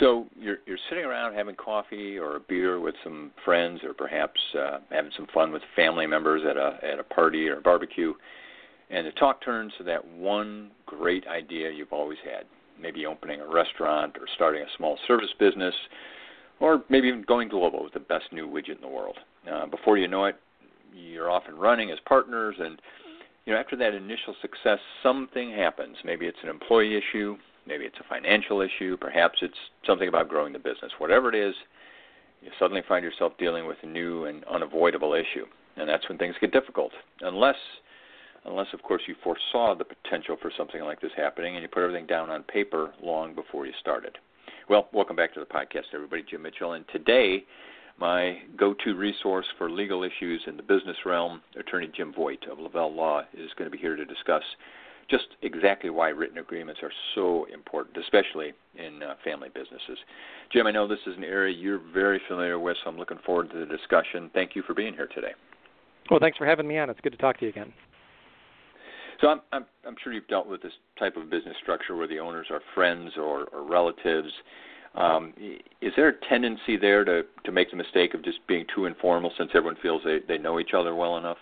So you're you're sitting around having coffee or a beer with some friends, or perhaps uh, having some fun with family members at a at a party or a barbecue, and the talk turns to that one great idea you've always had. Maybe opening a restaurant or starting a small service business, or maybe even going global with the best new widget in the world. Uh, before you know it, you're off and running as partners, and you know after that initial success, something happens. Maybe it's an employee issue, Maybe it's a financial issue. Perhaps it's something about growing the business. Whatever it is, you suddenly find yourself dealing with a new and unavoidable issue, and that's when things get difficult. Unless, unless of course you foresaw the potential for something like this happening and you put everything down on paper long before you started. Well, welcome back to the podcast, everybody. Jim Mitchell, and today my go-to resource for legal issues in the business realm, attorney Jim Voigt of Lavelle Law, is going to be here to discuss just exactly why written agreements are so important, especially in uh, family businesses. Jim, I know this is an area you're very familiar with, so I'm looking forward to the discussion. Thank you for being here today. Well, thanks for having me on. It's good to talk to you again. So I'm, I'm, I'm sure you've dealt with this type of business structure where the owners are friends or, or relatives. Um, is there a tendency there to, to make the mistake of just being too informal since everyone feels they, they know each other well enough?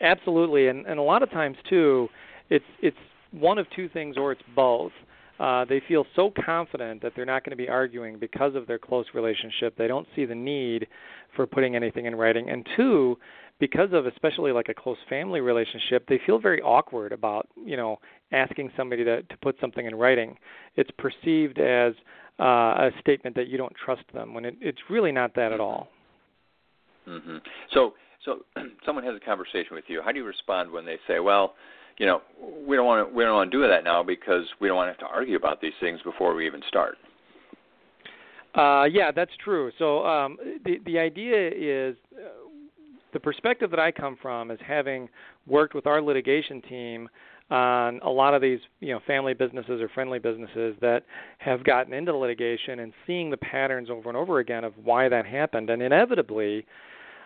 Absolutely, and, and a lot of times too, it's it's one of two things or it's both. Uh, they feel so confident that they're not going to be arguing because of their close relationship. They don't see the need for putting anything in writing. And two, because of especially like a close family relationship, they feel very awkward about you know asking somebody to to put something in writing. It's perceived as uh, a statement that you don't trust them when it, it's really not that at all. Mm-hmm. So so someone has a conversation with you. How do you respond when they say, "Well"? You know, we don't want to we don't want to do that now because we don't want to have to argue about these things before we even start. Uh, yeah, that's true. So um, the the idea is uh, the perspective that I come from is having worked with our litigation team on a lot of these you know family businesses or friendly businesses that have gotten into litigation and seeing the patterns over and over again of why that happened and inevitably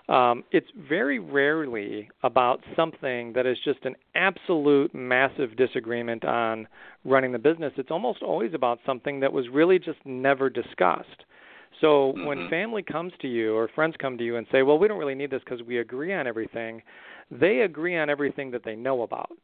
um, it's very rarely about something that is just an absolute massive disagreement on running the business. It's almost always about something that was really just never discussed. So mm-hmm. when family comes to you or friends come to you and say, "Well, we don't really need this because we agree on everything," they agree on everything that they know about.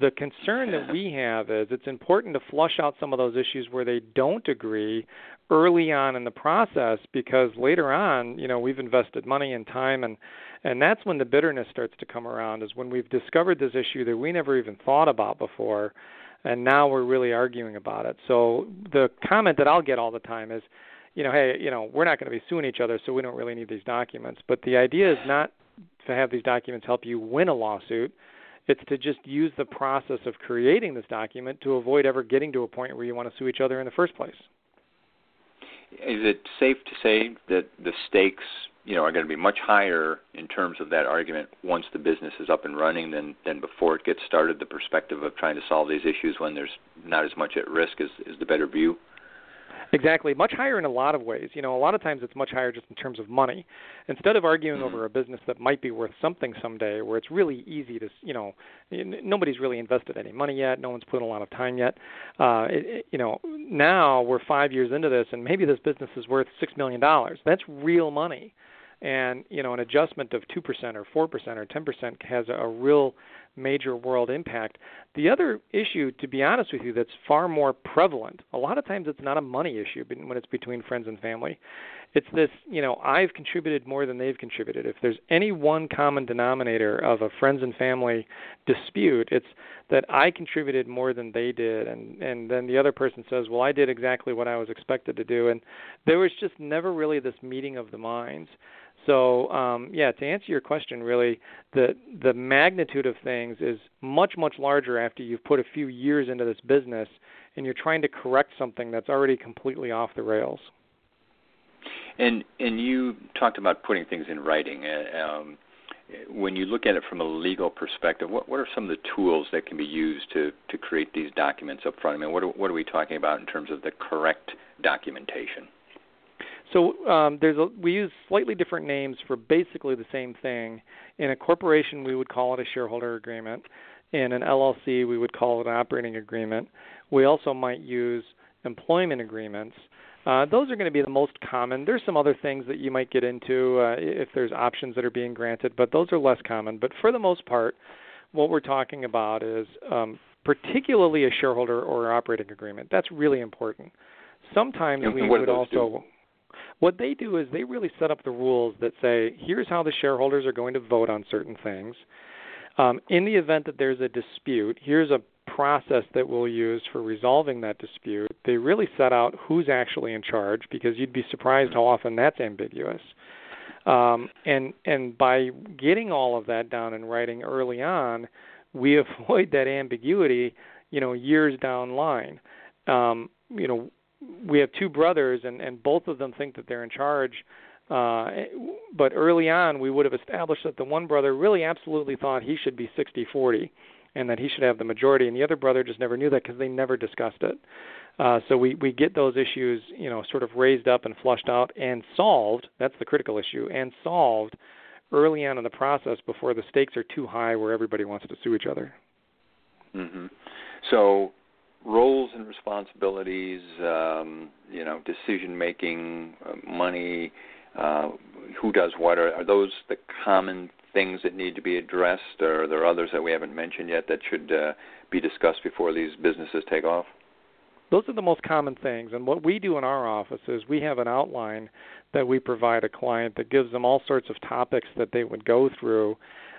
The concern that we have is it's important to flush out some of those issues where they don't agree early on in the process because later on, you know, we've invested money and time and and that's when the bitterness starts to come around is when we've discovered this issue that we never even thought about before and now we're really arguing about it. So the comment that I'll get all the time is, you know, hey, you know, we're not going to be suing each other, so we don't really need these documents. But the idea is not to have these documents help you win a lawsuit it's to just use the process of creating this document to avoid ever getting to a point where you want to sue each other in the first place. Is it safe to say that the stakes, you know, are going to be much higher in terms of that argument once the business is up and running than than before it gets started? The perspective of trying to solve these issues when there's not as much at risk is is the better view. Exactly, much higher in a lot of ways. You know, a lot of times it's much higher just in terms of money. Instead of arguing over a business that might be worth something someday, where it's really easy to, you know, nobody's really invested any money yet, no one's put in a lot of time yet. Uh, it, it, you know, now we're five years into this, and maybe this business is worth six million dollars. That's real money and you know an adjustment of 2% or 4% or 10% has a, a real major world impact. The other issue, to be honest with you, that's far more prevalent, a lot of times it's not a money issue when it's between friends and family. It's this, you know, I've contributed more than they've contributed. If there's any one common denominator of a friends and family dispute, it's that I contributed more than they did and and then the other person says, "Well, I did exactly what I was expected to do." And there was just never really this meeting of the minds. So um, yeah, to answer your question, really, the the magnitude of things is much much larger after you've put a few years into this business and you're trying to correct something that's already completely off the rails. And and you talked about putting things in writing. Uh, um, when you look at it from a legal perspective, what what are some of the tools that can be used to to create these documents up front? I mean, what are, what are we talking about in terms of the correct documentation? So um, there's a, we use slightly different names for basically the same thing. In a corporation, we would call it a shareholder agreement. In an LLC, we would call it an operating agreement. We also might use employment agreements. Uh, those are going to be the most common. There's some other things that you might get into uh, if there's options that are being granted, but those are less common. But for the most part, what we're talking about is um, particularly a shareholder or operating agreement. That's really important. Sometimes and we would also. Do? What they do is they really set up the rules that say here's how the shareholders are going to vote on certain things. Um, in the event that there's a dispute, here's a process that we'll use for resolving that dispute. They really set out who's actually in charge because you'd be surprised how often that's ambiguous. Um, and and by getting all of that down in writing early on, we avoid that ambiguity, you know, years down line. Um, you know, we have two brothers, and and both of them think that they're in charge. Uh, but early on, we would have established that the one brother really absolutely thought he should be 60-40, and that he should have the majority, and the other brother just never knew that because they never discussed it. Uh, so we we get those issues, you know, sort of raised up and flushed out and solved. That's the critical issue, and solved early on in the process before the stakes are too high where everybody wants to sue each other. Mm-hmm. So roles and responsibilities, um, you know, decision making, uh, money, uh, who does what? Are, are those the common things that need to be addressed, or are there others that we haven't mentioned yet that should uh, be discussed before these businesses take off? Those are the most common things. And what we do in our office is we have an outline that we provide a client that gives them all sorts of topics that they would go through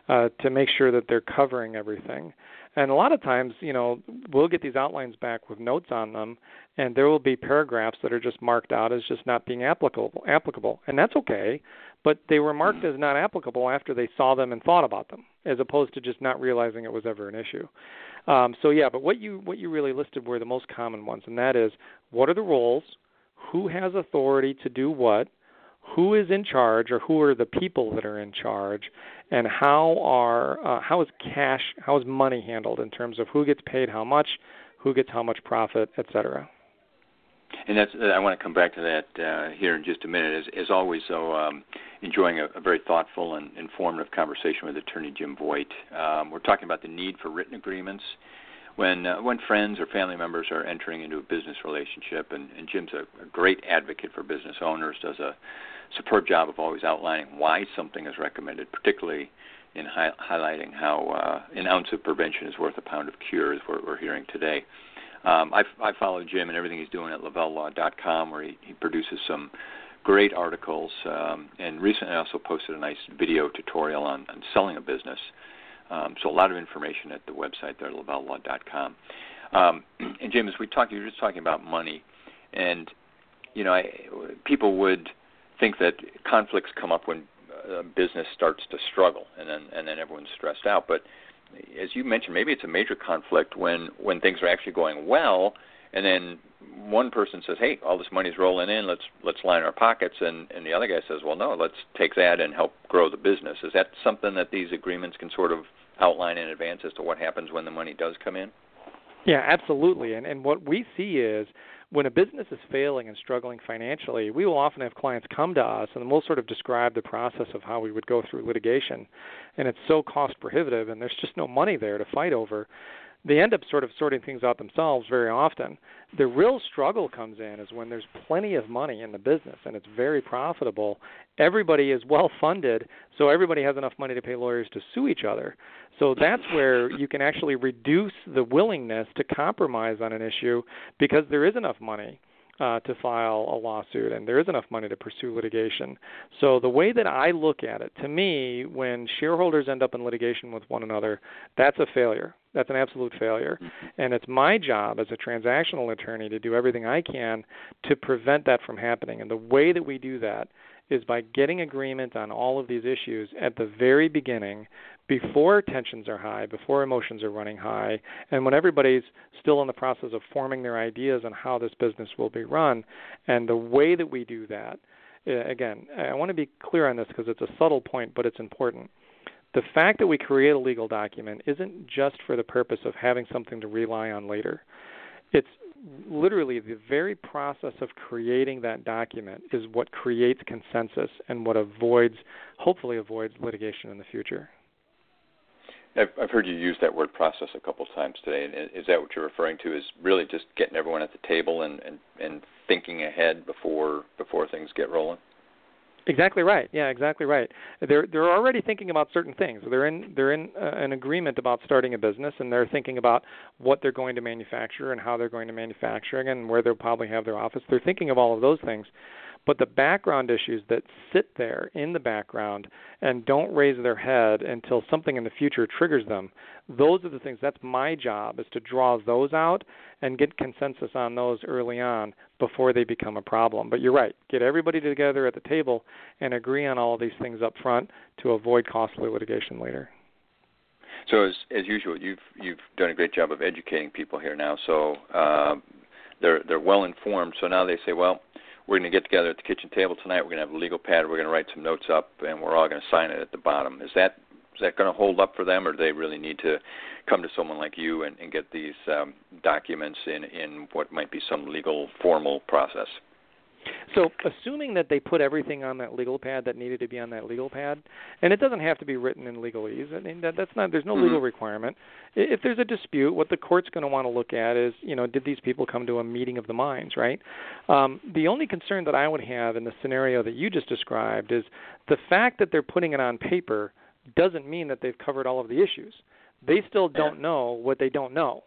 uh, to make sure that they're covering everything. And a lot of times, you know, we'll get these outlines back with notes on them, and there will be paragraphs that are just marked out as just not being applicable. Applicable, and that's okay. But they were marked as not applicable after they saw them and thought about them, as opposed to just not realizing it was ever an issue. Um, so yeah, but what you what you really listed were the most common ones, and that is what are the roles, who has authority to do what, who is in charge or who are the people that are in charge and how are uh, how is cash how is money handled in terms of who gets paid how much who gets how much profit et cetera and that's I want to come back to that uh, here in just a minute. As, as always, so um, enjoying a, a, very thoughtful and informative conversation with Attorney Jim Voigt. Um, we're talking about the need for written agreements when uh, when friends or family members are entering into a business relationship, and, and Jim's a, a great advocate for business owners, does a superb job of always outlining why something is recommended, particularly in hi- highlighting how uh, an ounce of prevention is worth a pound of cure, as we're, we're hearing today. Um, I, I follow Jim and everything he's doing at LavelleLaw.com, where he, he produces some great articles. Um, and recently, I also posted a nice video tutorial on, on selling a business. Um, so a lot of information at the website there, LavelleLaw.com. Um, and Jim, as we talked, you were just talking about money, and you know, I, people would think that conflicts come up when a business starts to struggle, and then and then everyone's stressed out. But as you mentioned, maybe it's a major conflict when when things are actually going well, and then one person says, "Hey, all this money's rolling in. Let's let's line our pockets," and and the other guy says, "Well, no, let's take that and help grow the business." Is that something that these agreements can sort of outline in advance as to what happens when the money does come in? Yeah, absolutely. And and what we see is when a business is failing and struggling financially, we will often have clients come to us and we'll sort of describe the process of how we would go through litigation. And it's so cost prohibitive and there's just no money there to fight over they end up sort of sorting things out themselves very often. The real struggle comes in is when there's plenty of money in the business and it's very profitable. Everybody is well funded, so everybody has enough money to pay lawyers to sue each other. So that's where you can actually reduce the willingness to compromise on an issue because there is enough money uh, to file a lawsuit, and there is enough money to pursue litigation. So the way that I look at it, to me, when shareholders end up in litigation with one another, that's a failure. That's an absolute failure. Mm-hmm. And it's my job as a transactional attorney to do everything I can to prevent that from happening. And the way that we do that is by getting agreement on all of these issues at the very beginning before tensions are high, before emotions are running high, and when everybody's still in the process of forming their ideas on how this business will be run. And the way that we do that uh, again, I want to be clear on this because it's a subtle point, but it's important. The fact that we create a legal document isn't just for the purpose of having something to rely on later. It's literally the very process of creating that document is what creates consensus and what avoids, hopefully, avoids litigation in the future. I've, heard you use that word process a couple times today. And is that what you're referring to? Is really just getting everyone at the table and, and, and thinking ahead before before things get rolling? Exactly right. Yeah, exactly right. They're they're already thinking about certain things. They're in they're in uh, an agreement about starting a business, and they're thinking about what they're going to manufacture and how they're going to manufacture and where they'll probably have their office. They're thinking of all of those things. But the background issues that sit there in the background and don't raise their head until something in the future triggers them, those are the things. That's my job is to draw those out and get consensus on those early on before they become a problem. But you're right. Get everybody together at the table and agree on all these things up front to avoid costly litigation later. So as as usual, you've you've done a great job of educating people here now. So uh, they're they're well informed. So now they say, well, we're going to get together at the kitchen table tonight. We're going to have a legal pad. We're going to write some notes up, and we're all going to sign it at the bottom. Is that is that going to hold up for them, or do they really need to come to someone like you and, and get these um, documents in in what might be some legal formal process? So, assuming that they put everything on that legal pad that needed to be on that legal pad, and it doesn't have to be written in legalese. I mean, that, that's not. There's no mm-hmm. legal requirement. If there's a dispute, what the court's going to want to look at is, you know, did these people come to a meeting of the minds, right? Um, the only concern that I would have in the scenario that you just described is the fact that they're putting it on paper doesn't mean that they've covered all of the issues. They still don't know what they don't know.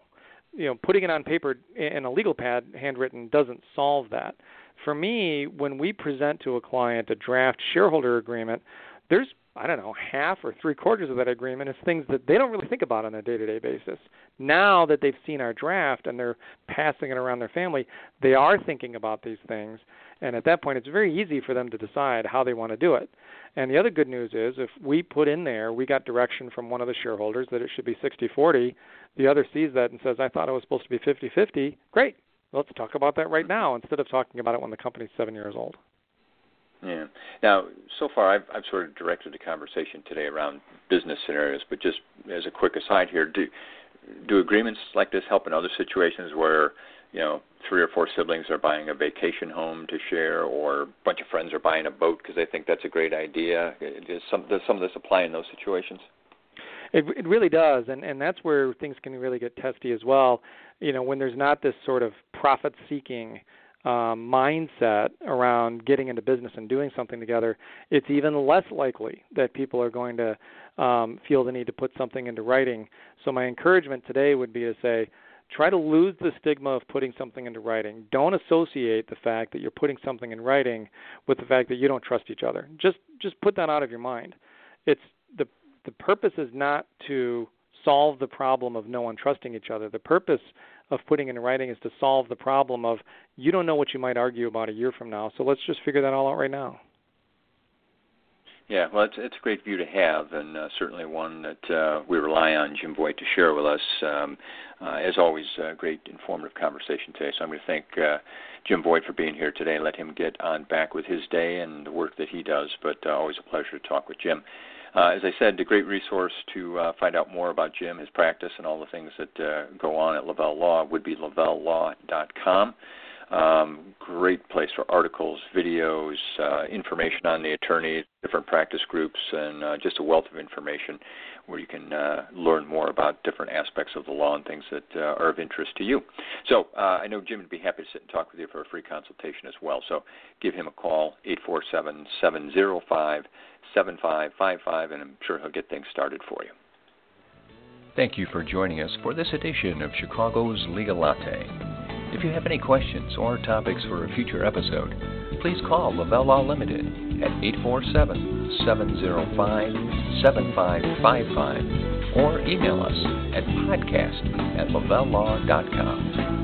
You know, putting it on paper in a legal pad, handwritten, doesn't solve that for me, when we present to a client a draft shareholder agreement, there's I don't know, half or three quarters of that agreement is things that they don't really think about on a day to day basis. Now that they've seen our draft and they're passing it around their family, they are thinking about these things. And at that point, it's very easy for them to decide how they want to do it. And the other good news is if we put in there, we got direction from one of the shareholders that it should be 60 40, the other sees that and says, I thought it was supposed to be 50 50. Great let's talk about that right now instead of talking about it when the company's seven years old. Yeah. Now, so far, I've, I've sort of directed the conversation today around business scenarios, but just as a quick aside here, do do agreements like this help in other situations where you know three or four siblings are buying a vacation home to share, or a bunch of friends are buying a boat because they think that's a great idea? Does some does some of this apply in those situations? It, it really does, and and that's where things can really get testy as well you know when there's not this sort of profit seeking um, mindset around getting into business and doing something together, it's even less likely that people are going to um, feel the need to put something into writing. So my encouragement today would be to say, try to lose the stigma of putting something into writing. Don't associate the fact that you're putting something in writing with the fact that you don't trust each other. Just just put that out of your mind. It's the the purpose is not to solve the problem of no one trusting each other. The purpose of putting in writing is to solve the problem of you don't know what you might argue about a year from now. So let's just figure that all out right now. Yeah, well, it's it's a great view to have, and uh, certainly one that uh, we rely on Jim Voigt to share with us. Um, uh, as always, a great informative conversation today. So I'm going to thank uh, Jim Voigt for being here today. And let him get on back with his day and the work that he does. But uh, always a pleasure to talk with Jim. Uh, as I said, a great resource to uh, find out more about Jim, his practice, and all the things that uh, go on at Lavelle Law would be lavellelaw.com. Um, great place for articles, videos, uh, information on the attorneys, different practice groups, and uh, just a wealth of information where you can uh, learn more about different aspects of the law and things that uh, are of interest to you. So uh, I know Jim would be happy to sit and talk with you for a free consultation as well. So give him a call, 847 705 7555, and I'm sure he'll get things started for you. Thank you for joining us for this edition of Chicago's Legal Latte. If you have any questions or topics for a future episode, please call Lavelle Law Limited at 847 705 7555 or email us at podcast at lavellelaw.com.